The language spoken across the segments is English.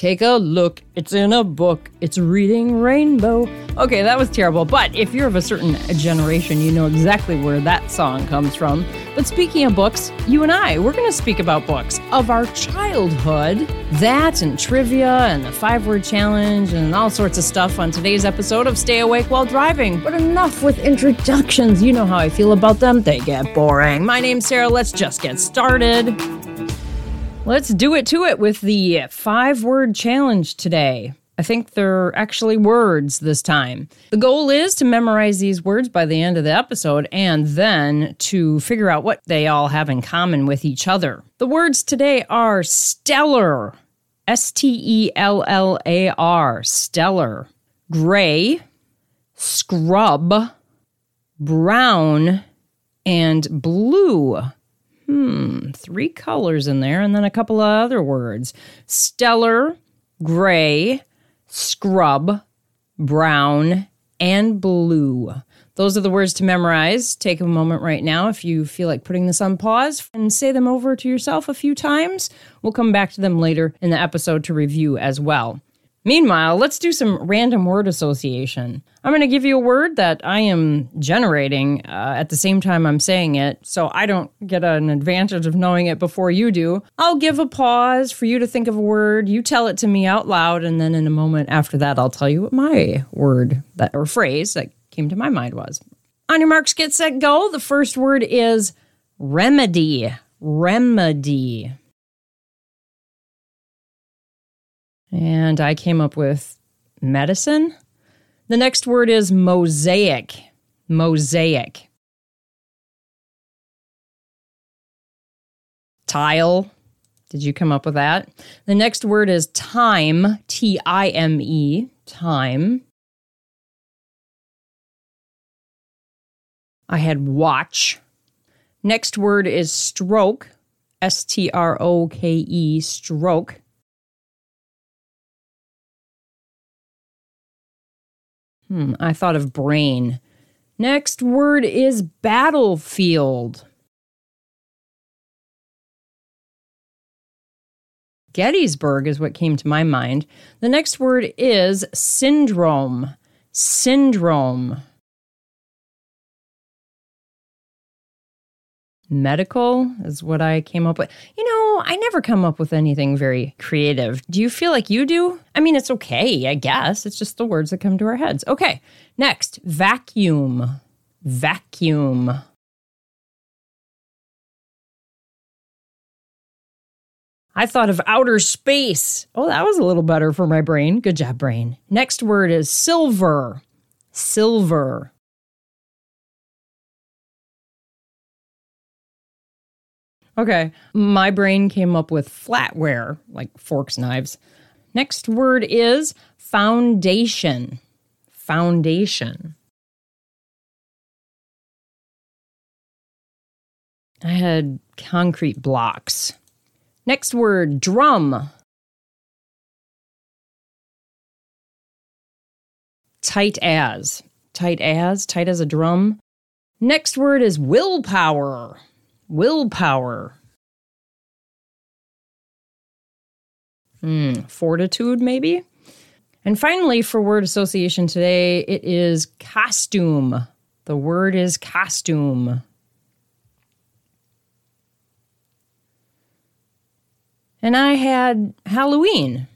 Take a look. It's in a book. It's reading Rainbow. Okay, that was terrible. But if you're of a certain generation, you know exactly where that song comes from. But speaking of books, you and I, we're going to speak about books of our childhood. That and trivia and the five word challenge and all sorts of stuff on today's episode of Stay Awake While Driving. But enough with introductions. You know how I feel about them, they get boring. My name's Sarah. Let's just get started. Let's do it to it with the five word challenge today. I think they're actually words this time. The goal is to memorize these words by the end of the episode and then to figure out what they all have in common with each other. The words today are stellar, S T E L L A R, stellar, gray, scrub, brown, and blue. Hmm, three colors in there, and then a couple of other words stellar, gray, scrub, brown, and blue. Those are the words to memorize. Take a moment right now if you feel like putting this on pause and say them over to yourself a few times. We'll come back to them later in the episode to review as well. Meanwhile, let's do some random word association. I'm going to give you a word that I am generating uh, at the same time I'm saying it, so I don't get an advantage of knowing it before you do. I'll give a pause for you to think of a word. You tell it to me out loud, and then in a moment after that, I'll tell you what my word that or phrase that came to my mind was. On your marks, get set, go. The first word is remedy. Remedy. And I came up with medicine. The next word is mosaic. Mosaic. Tile. Did you come up with that? The next word is time. T I M E. Time. I had watch. Next word is stroke. S T R O K E. Stroke. Hmm, I thought of brain. Next word is battlefield. Gettysburg is what came to my mind. The next word is syndrome. Syndrome. Medical is what I came up with. You know, I never come up with anything very creative. Do you feel like you do? I mean, it's okay, I guess. It's just the words that come to our heads. Okay, next vacuum. Vacuum. I thought of outer space. Oh, that was a little better for my brain. Good job, brain. Next word is silver. Silver. Okay. My brain came up with flatware, like forks, knives. Next word is foundation. Foundation. I had concrete blocks. Next word, drum. Tight as. Tight as, tight as a drum. Next word is willpower willpower. Hmm, fortitude, maybe? And finally, for word association today, it is costume. The word is costume. And I had Halloween.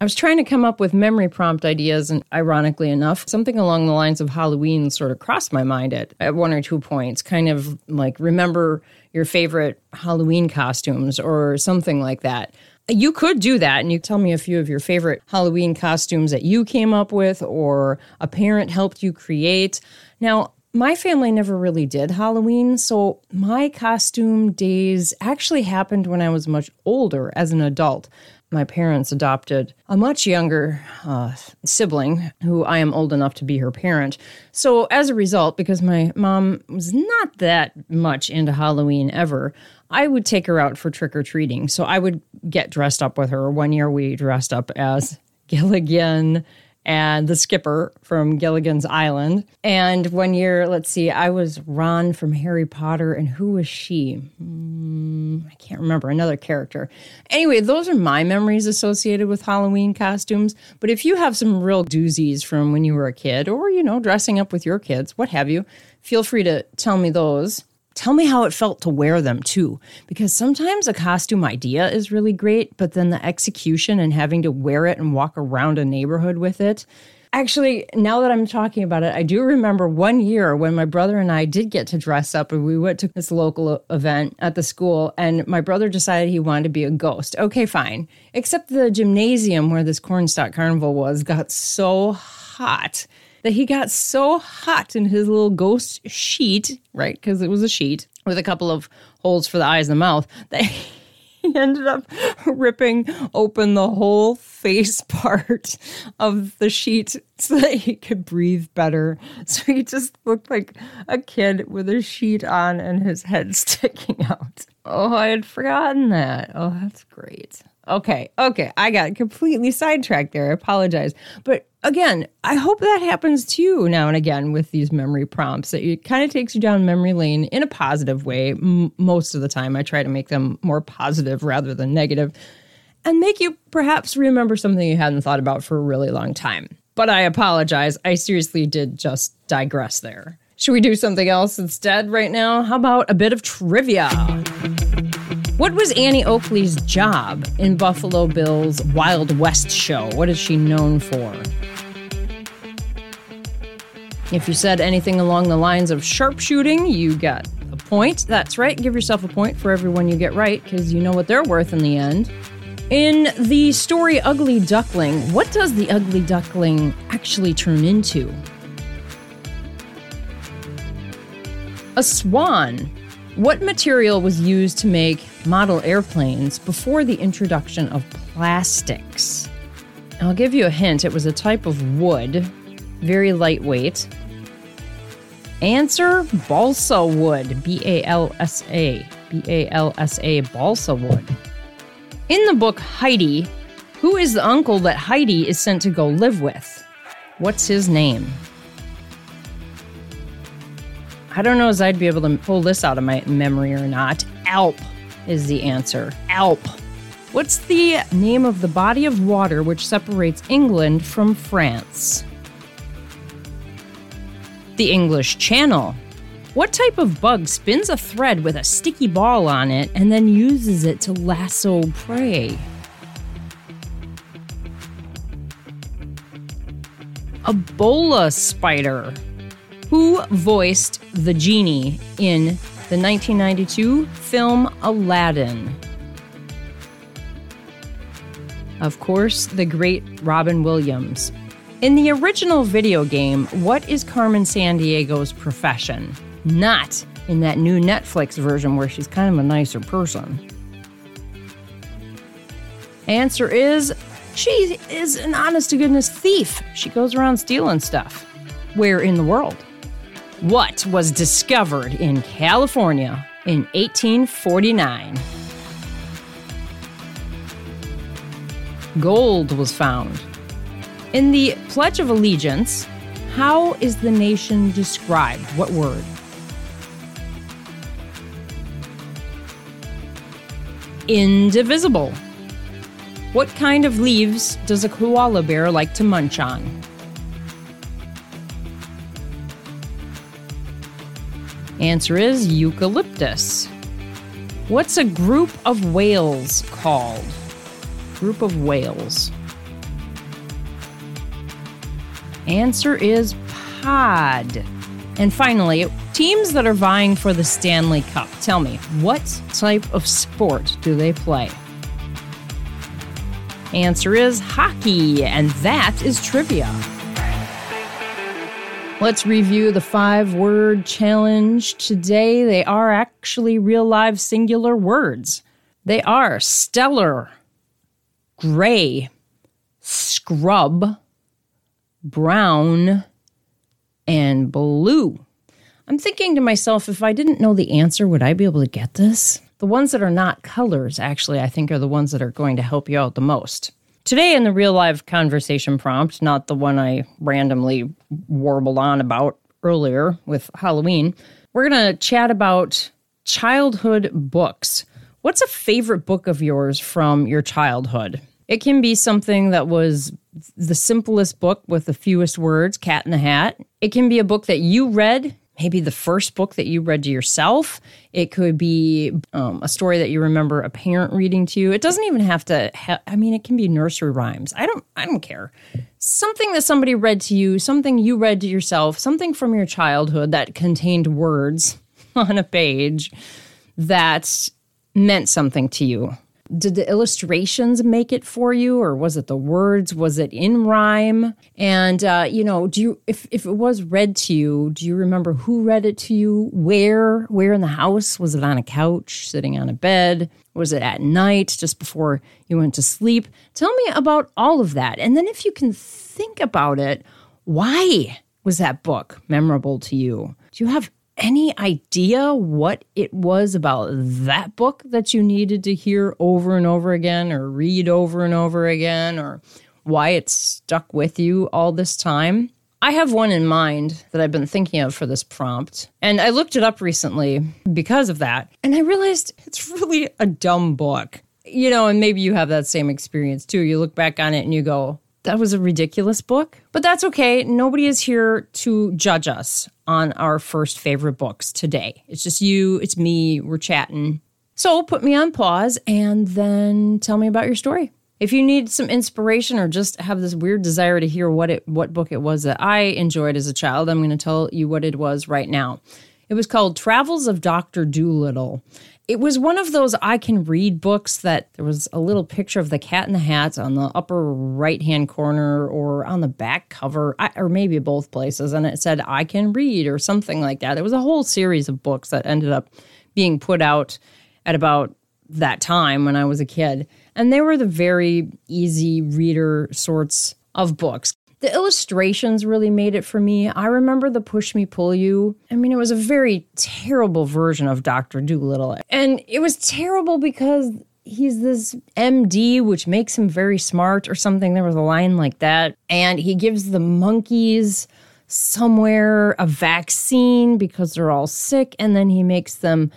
I was trying to come up with memory prompt ideas, and ironically enough, something along the lines of Halloween sort of crossed my mind at, at one or two points. Kind of like remember your favorite Halloween costumes or something like that. You could do that, and you tell me a few of your favorite Halloween costumes that you came up with or a parent helped you create. Now, my family never really did Halloween, so my costume days actually happened when I was much older as an adult my parents adopted a much younger uh, sibling who I am old enough to be her parent. So, as a result, because my mom was not that much into Halloween ever, I would take her out for trick or treating. So, I would get dressed up with her. One year we dressed up as Gilligan and the skipper from Gilligan's Island. And one year, let's see, I was Ron from Harry Potter, and who was she? Mm, I can't remember, another character. Anyway, those are my memories associated with Halloween costumes. But if you have some real doozies from when you were a kid, or, you know, dressing up with your kids, what have you, feel free to tell me those. Tell me how it felt to wear them too, because sometimes a costume idea is really great, but then the execution and having to wear it and walk around a neighborhood with it. Actually, now that I'm talking about it, I do remember one year when my brother and I did get to dress up and we went to this local event at the school and my brother decided he wanted to be a ghost. Okay, fine. Except the gymnasium where this cornstalk carnival was got so hot that he got so hot in his little ghost sheet, right? Because it was a sheet with a couple of holes for the eyes and the mouth, that he ended up ripping open the whole face part of the sheet so that he could breathe better. So he just looked like a kid with a sheet on and his head sticking out. Oh, I had forgotten that. Oh, that's great. Okay, okay, I got completely sidetracked there. I apologize. But again, I hope that happens to you now and again with these memory prompts. That it kind of takes you down memory lane in a positive way. M- most of the time, I try to make them more positive rather than negative and make you perhaps remember something you hadn't thought about for a really long time. But I apologize. I seriously did just digress there. Should we do something else instead right now? How about a bit of trivia? What was Annie Oakley's job in Buffalo Bill's Wild West show? What is she known for? If you said anything along the lines of sharpshooting, you got a point. That's right. Give yourself a point for everyone you get right because you know what they're worth in the end. In the story Ugly Duckling, what does the ugly duckling actually turn into? A swan. What material was used to make model airplanes before the introduction of plastics? I'll give you a hint it was a type of wood, very lightweight. Answer balsa wood, B A L S A, B A L S A, balsa wood. In the book Heidi, who is the uncle that Heidi is sent to go live with? What's his name? I don't know as I'd be able to pull this out of my memory or not. Alp is the answer. Alp. What's the name of the body of water which separates England from France? The English Channel. What type of bug spins a thread with a sticky ball on it and then uses it to lasso prey? A bola spider. Who voiced the genie in the 1992 film Aladdin? Of course, the great Robin Williams. In the original video game, what is Carmen Sandiego's profession? Not in that new Netflix version where she's kind of a nicer person. Answer is she is an honest to goodness thief. She goes around stealing stuff. Where in the world? What was discovered in California in 1849? Gold was found. In the Pledge of Allegiance, how is the nation described? What word? Indivisible. What kind of leaves does a koala bear like to munch on? Answer is eucalyptus. What's a group of whales called? Group of whales. Answer is pod. And finally, teams that are vying for the Stanley Cup. Tell me, what type of sport do they play? Answer is hockey, and that is trivia. Let's review the five word challenge today. They are actually real live singular words. They are stellar, gray, scrub, brown, and blue. I'm thinking to myself, if I didn't know the answer, would I be able to get this? The ones that are not colors, actually, I think are the ones that are going to help you out the most. Today, in the real live conversation prompt, not the one I randomly warbled on about earlier with Halloween, we're going to chat about childhood books. What's a favorite book of yours from your childhood? It can be something that was the simplest book with the fewest words, Cat in the Hat. It can be a book that you read maybe the first book that you read to yourself. It could be um, a story that you remember a parent reading to you. It doesn't even have to. Ha- I mean, it can be nursery rhymes. I don't. I don't care. Something that somebody read to you, something you read to yourself, something from your childhood that contained words on a page that meant something to you did the illustrations make it for you or was it the words? Was it in rhyme? And uh, you know do you if, if it was read to you do you remember who read it to you? Where where in the house? Was it on a couch sitting on a bed? Was it at night just before you went to sleep? Tell me about all of that. And then if you can think about it why was that book memorable to you? Do you have any idea what it was about that book that you needed to hear over and over again or read over and over again or why it stuck with you all this time? I have one in mind that I've been thinking of for this prompt, and I looked it up recently because of that, and I realized it's really a dumb book. You know, and maybe you have that same experience too. You look back on it and you go, that was a ridiculous book, but that's okay. Nobody is here to judge us on our first favorite books today. It's just you, it's me, we're chatting. So put me on pause and then tell me about your story. If you need some inspiration or just have this weird desire to hear what it what book it was that I enjoyed as a child, I'm going to tell you what it was right now. It was called Travels of Dr. Dolittle. It was one of those I can read books that there was a little picture of the cat in the hat on the upper right hand corner or on the back cover, or maybe both places, and it said I can read or something like that. It was a whole series of books that ended up being put out at about that time when I was a kid. And they were the very easy reader sorts of books. The illustrations really made it for me. I remember the Push Me Pull You. I mean, it was a very terrible version of Dr. Dolittle. And it was terrible because he's this MD, which makes him very smart or something. There was a line like that. And he gives the monkeys somewhere a vaccine because they're all sick. And then he makes them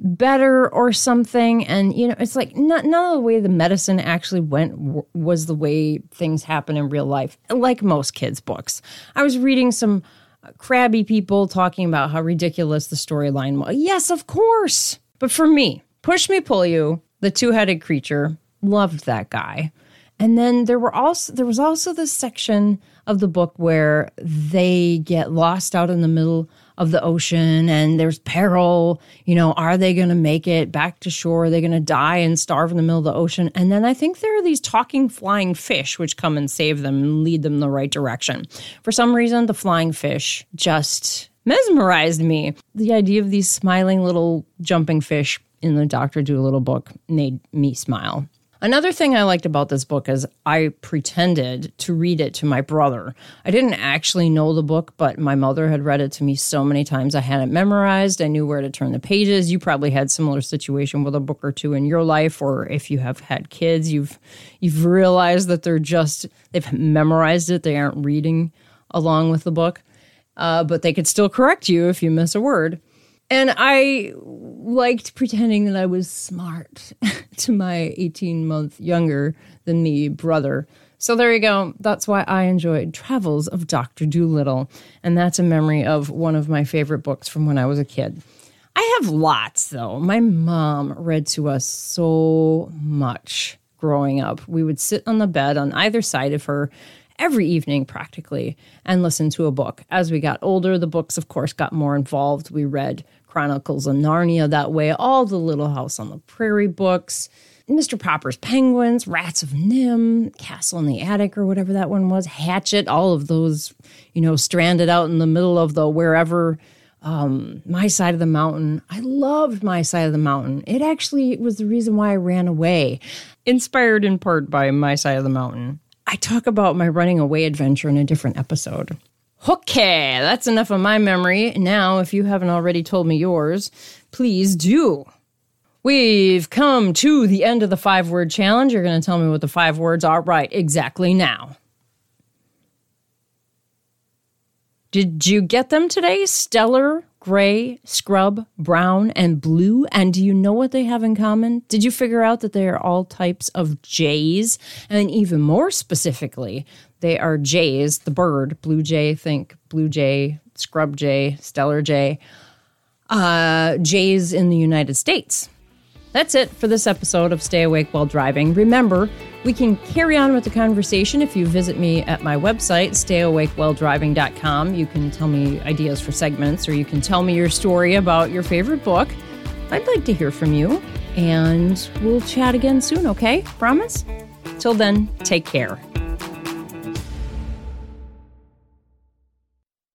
better or something. And you know it's like not, none of the way the medicine actually went w- was the way things happen in real life like most kids books. I was reading some uh, crabby people talking about how ridiculous the storyline was yes of course. But for me push me pull you the two-headed creature loved that guy. And then there were also there was also this section of the book where they get lost out in the middle of the ocean and there's peril. You know, are they going to make it back to shore? Are they going to die and starve in the middle of the ocean? And then I think there are these talking flying fish which come and save them and lead them the right direction. For some reason, the flying fish just mesmerized me. The idea of these smiling little jumping fish in the Dr. Dolittle book made me smile. Another thing I liked about this book is I pretended to read it to my brother. I didn't actually know the book, but my mother had read it to me so many times. I had it memorized. I knew where to turn the pages. You probably had similar situation with a book or two in your life, or if you have had kids, you've you've realized that they're just they've memorized it. They aren't reading along with the book, uh, but they could still correct you if you miss a word. And I liked pretending that I was smart to my 18 month younger than me brother. So there you go. That's why I enjoyed Travels of Dr. Dolittle. And that's a memory of one of my favorite books from when I was a kid. I have lots, though. My mom read to us so much growing up. We would sit on the bed on either side of her every evening practically and listen to a book. As we got older, the books, of course, got more involved. We read Chronicles of Narnia that way, all the Little House on the Prairie books, Mr. Popper's Penguins, Rats of NIMH, Castle in the Attic, or whatever that one was, Hatchet, all of those, you know, stranded out in the middle of the wherever. Um, my side of the mountain. I loved my side of the mountain. It actually was the reason why I ran away, inspired in part by my side of the mountain. I talk about my running away adventure in a different episode. Okay, that's enough of my memory. Now, if you haven't already told me yours, please do. We've come to the end of the five word challenge. You're going to tell me what the five words are right exactly now. Did you get them today? Stellar, gray, scrub, brown, and blue. And do you know what they have in common? Did you figure out that they are all types of jays? And even more specifically, they are jays, the bird, blue jay, think blue jay, scrub jay, stellar jay, uh, jays in the United States. That's it for this episode of Stay Awake While Driving. Remember, we can carry on with the conversation if you visit me at my website, stayawakewhiledriving.com. You can tell me ideas for segments or you can tell me your story about your favorite book. I'd like to hear from you, and we'll chat again soon, okay? Promise? Till then, take care.